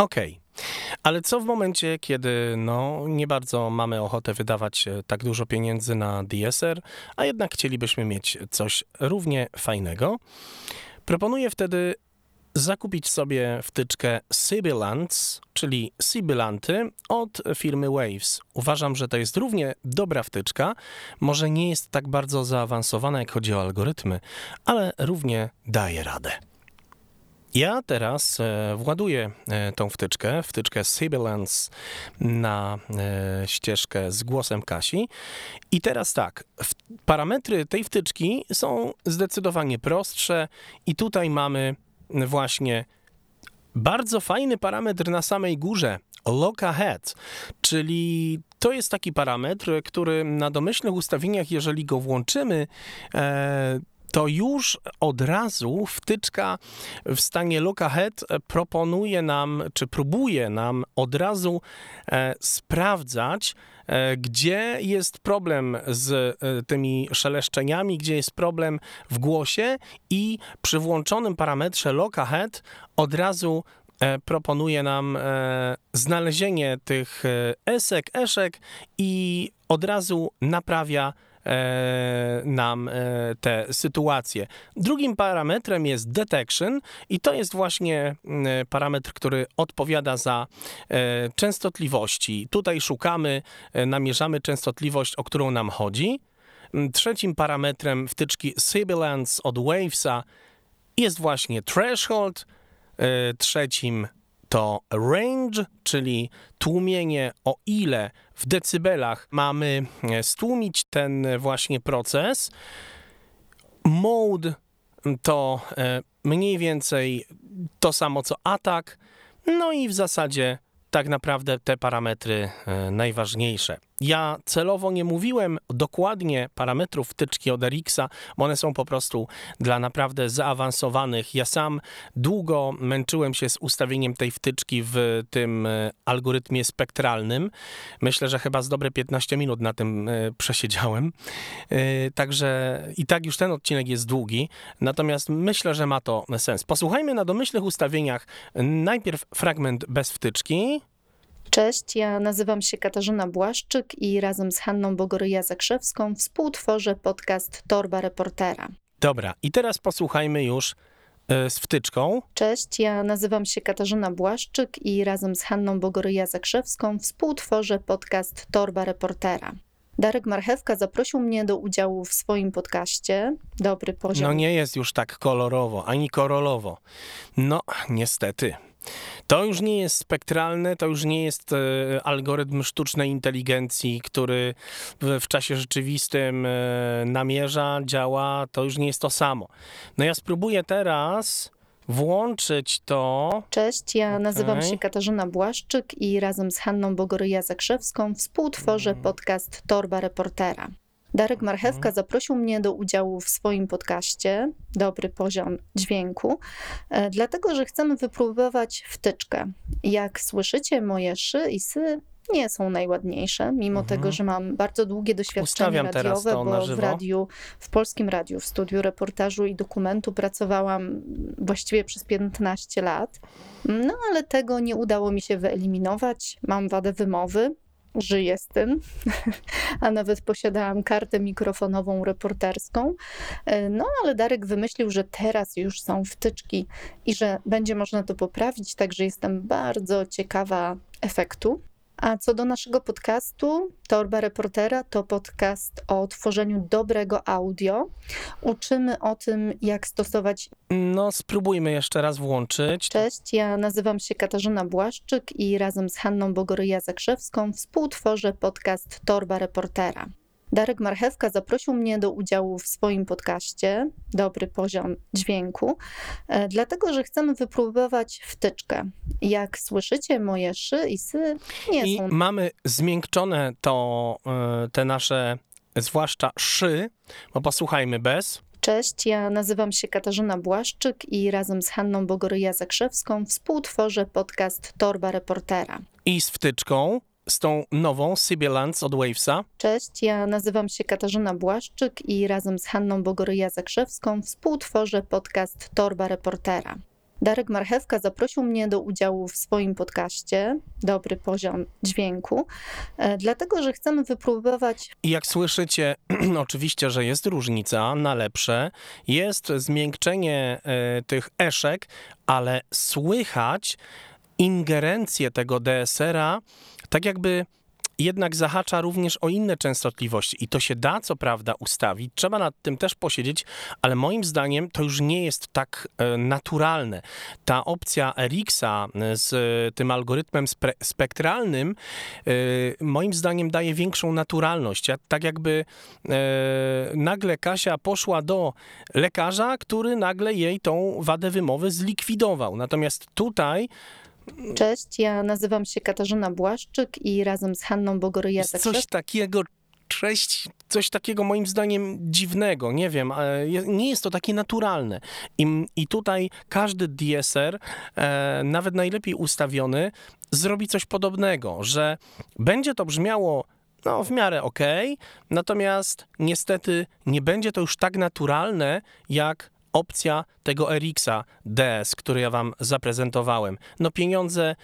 Okej. Ale co w momencie, kiedy no, nie bardzo mamy ochotę wydawać e, tak dużo pieniędzy na DSR, a jednak chcielibyśmy mieć coś równie fajnego? Proponuję wtedy zakupić sobie wtyczkę Sibilants, czyli Sibilanty od firmy Waves. Uważam, że to jest równie dobra wtyczka. Może nie jest tak bardzo zaawansowana, jak chodzi o algorytmy, ale równie daje radę. Ja teraz e, właduję e, tą wtyczkę, wtyczkę Sibilance na e, ścieżkę z głosem Kasi. I teraz tak, parametry tej wtyczki są zdecydowanie prostsze i tutaj mamy właśnie bardzo fajny parametr na samej górze. Look ahead, czyli to jest taki parametr, który na domyślnych ustawieniach, jeżeli go włączymy, to już od razu wtyczka w stanie look ahead proponuje nam, czy próbuje nam od razu e, sprawdzać, e, gdzie jest problem z e, tymi szeleszczeniami, gdzie jest problem w głosie i przy włączonym parametrze look ahead od razu e, proponuje nam e, znalezienie tych e, esek, eszek i od razu naprawia nam e, te sytuacje. Drugim parametrem jest detection i to jest właśnie m, parametr, który odpowiada za e, częstotliwości. Tutaj szukamy, e, namierzamy częstotliwość, o którą nam chodzi. M, Trzecim parametrem wtyczki Sibilance od Wavesa jest właśnie threshold. E, Trzecim to range, czyli tłumienie, o ile w decybelach mamy e, stłumić ten e, właśnie proces. Mode to e, mniej więcej to samo co atak. No i w zasadzie tak naprawdę te parametry e, najważniejsze. Ja celowo nie mówiłem dokładnie parametrów wtyczki od Erixa, bo one są po prostu dla naprawdę zaawansowanych. Ja sam długo męczyłem się z ustawieniem tej wtyczki w tym e, algorytmie spektralnym. Myślę, że chyba z dobre 15 minut na tym e, przesiedziałem. Także i tak już ten odcinek jest długi, natomiast myślę, że ma to sens. Posłuchajmy na domyślnych ustawieniach najpierw fragment bez wtyczki. Cześć, ja nazywam się Katarzyna Błaszczyk i razem z Hanną Bogoryja-Zakrzewską współtworzę podcast Torba Reportera. Dobra, i teraz posłuchajmy już e, z wtyczką. Cześć, ja nazywam się Katarzyna Błaszczyk i razem z Hanną Bogoryja-Zakrzewską współtworzę podcast Torba Reportera. Darek Marchewka zaprosił mnie do udziału w swoim podcaście Dobry Poziom. No nie jest już tak kolorowo, ani korolowo. No, niestety. To już nie jest spektralne, to już nie jest e, algorytm sztucznej inteligencji, który w, czasie rzeczywistym e, namierza, działa, to już nie jest to samo. No ja spróbuję teraz włączyć to. Cześć, ja nazywam Okej. się Katarzyna Błaszczyk i razem z Hanną Bogoryja-Zakrzewską współtworzę podcast Torba Reportera. Darek Marchewka zaprosił mnie do udziału w swoim podcaście Dobry Poziom Dźwięku, e, dlatego że chcemy wypróbować wtyczkę. Jak słyszycie, moje szy i sy nie są najładniejsze, mimo Mhm. tego, że mam bardzo długie doświadczenie Ustawiam radiowe, bo w radiu, w polskim radiu, w studiu reportażu i dokumentu pracowałam właściwie przez 15 lat. No ale tego nie udało mi się wyeliminować. Mam wadę wymowy, żyję z tym, a nawet posiadałam kartę mikrofonową reporterską. E, No ale Darek wymyślił, że teraz już są wtyczki i że będzie można to poprawić, także jestem bardzo ciekawa efektu. A co do naszego podcastu, Torba Reportera to podcast o tworzeniu dobrego audio. Uczymy o tym, jak stosować No, spróbujmy jeszcze raz włączyć. Cześć, ja nazywam się Katarzyna Błaszczyk i razem z Hanną Bogoryja-Zakrzewską współtworzę podcast Torba Reportera. Darek Marchewka zaprosił mnie do udziału w swoim podcaście Dobry Poziom Dźwięku, e, dlatego że chcemy wypróbować wtyczkę. Jak słyszycie, moje szy i sy nie I są mamy zmiękczone to, e, te nasze, zwłaszcza szy, bo posłuchajmy bez. Cześć, ja nazywam się Katarzyna Błaszczyk i razem z Hanną Bogoryja-Zakrzewską współtworzę podcast Torba Reportera. I z wtyczką, z tą nową Sibilance od Wavesa. Cześć, ja nazywam się Katarzyna Błaszczyk i razem z Hanną Bogoryja-Zakrzewską współtworzę podcast Torba Reportera. Darek Marchewka zaprosił mnie do udziału w swoim podcaście Dobry Poziom Dźwięku, e, dlatego że chcemy wypróbować. I jak słyszycie, oczywiście, że jest różnica na lepsze, jest zmiękczenie e, tych eszek, ale słychać ingerencję tego DSR-a, tak jakby jednak zahacza również o inne częstotliwości i to się da co prawda ustawić, trzeba nad tym też posiedzieć, ale moim zdaniem to już nie jest tak e, naturalne. Ta opcja Erixa z tym algorytmem spektralnym e, moim zdaniem daje większą naturalność. Ja, tak jakby e, nagle Kasia poszła do lekarza, który nagle jej tą wadę wymowy zlikwidował. Natomiast tutaj Cześć, ja nazywam się Katarzyna Błaszczyk i razem z Hanną Bogoryjacek. Coś takiego, cześć, coś takiego moim zdaniem dziwnego, nie wiem, nie jest to takie naturalne. I, i tutaj każdy DSR, e, nawet najlepiej ustawiony, zrobi coś podobnego, że będzie to brzmiało no, w miarę ok, natomiast niestety nie będzie to już tak naturalne, jak opcja tego Erixa DS, który ja wam zaprezentowałem. No pieniądze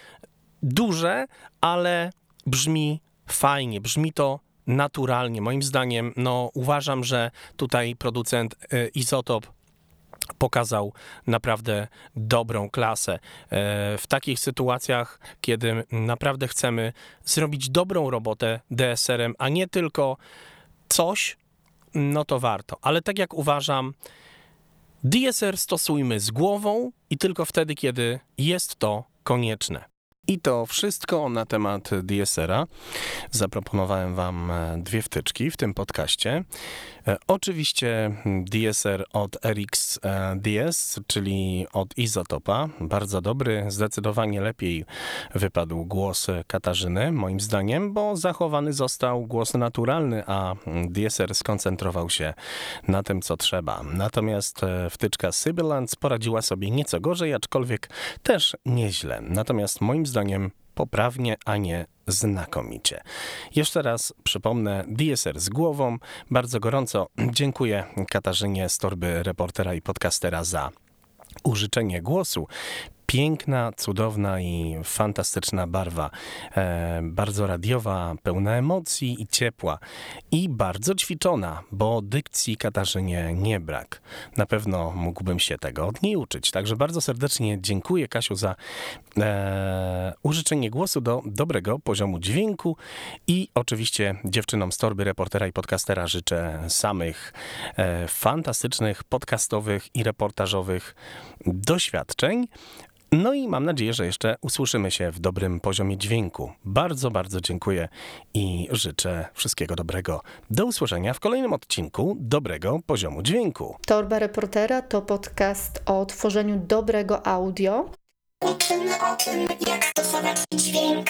duże, ale brzmi fajnie, brzmi to naturalnie. Moim zdaniem, no uważam, że tutaj producent y, Izotop pokazał naprawdę dobrą klasę. E, w takich sytuacjach, kiedy naprawdę chcemy zrobić dobrą robotę DSR-em, a nie tylko coś, no to warto. Ale tak jak uważam, DSR stosujmy z głową i tylko wtedy, kiedy jest to konieczne. I to wszystko na temat DSR-a. Zaproponowałem Wam e, dwie wtyczki w tym podcaście. E, oczywiście DSR od RX e, DS, czyli od Izotopa. Bardzo dobry, zdecydowanie lepiej wypadł głos Katarzyny, moim zdaniem, bo zachowany został głos naturalny, a DSR skoncentrował się na tym, co trzeba. Natomiast wtyczka Sibilant poradziła sobie nieco gorzej, aczkolwiek też nieźle. Natomiast moim zdaniem zdaniem poprawnie, a nie znakomicie. Jeszcze raz przypomnę, DSR z głową. Bardzo gorąco dziękuję Katarzynie z torby reportera i podcastera za użyczenie głosu piękna, cudowna i fantastyczna barwa. E, bardzo radiowa, pełna emocji i ciepła. I bardzo ćwiczona, bo dykcji Katarzynie nie brak. Na pewno mógłbym się tego od niej uczyć. Także bardzo serdecznie dziękuję Kasiu za e, użyczenie głosu do dobrego poziomu dźwięku i oczywiście dziewczynom z torby reportera i podcastera życzę samych e, fantastycznych podcastowych i reportażowych doświadczeń. No i mam nadzieję, że jeszcze usłyszymy się w dobrym poziomie dźwięku. Bardzo, bardzo dziękuję i życzę wszystkiego dobrego. Do usłyszenia w kolejnym odcinku dobrego poziomu dźwięku. Torba Reportera to podcast o tworzeniu dobrego audio. Uczymy o tym, jak stosować dźwięk.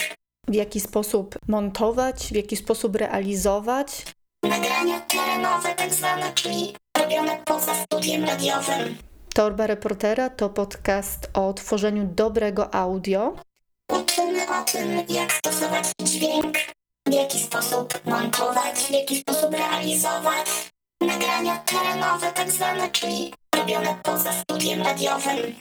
W jaki sposób montować, w jaki sposób realizować. Nagrania terenowe tak zwane, czyli robione poza studiem radiowym. Torba Reportera to podcast o tworzeniu dobrego audio. Uczymy o tym, jak stosować dźwięk, w jaki sposób montować, w jaki sposób realizować nagrania terenowe, tak zwane, czyli robione poza studiem radiowym.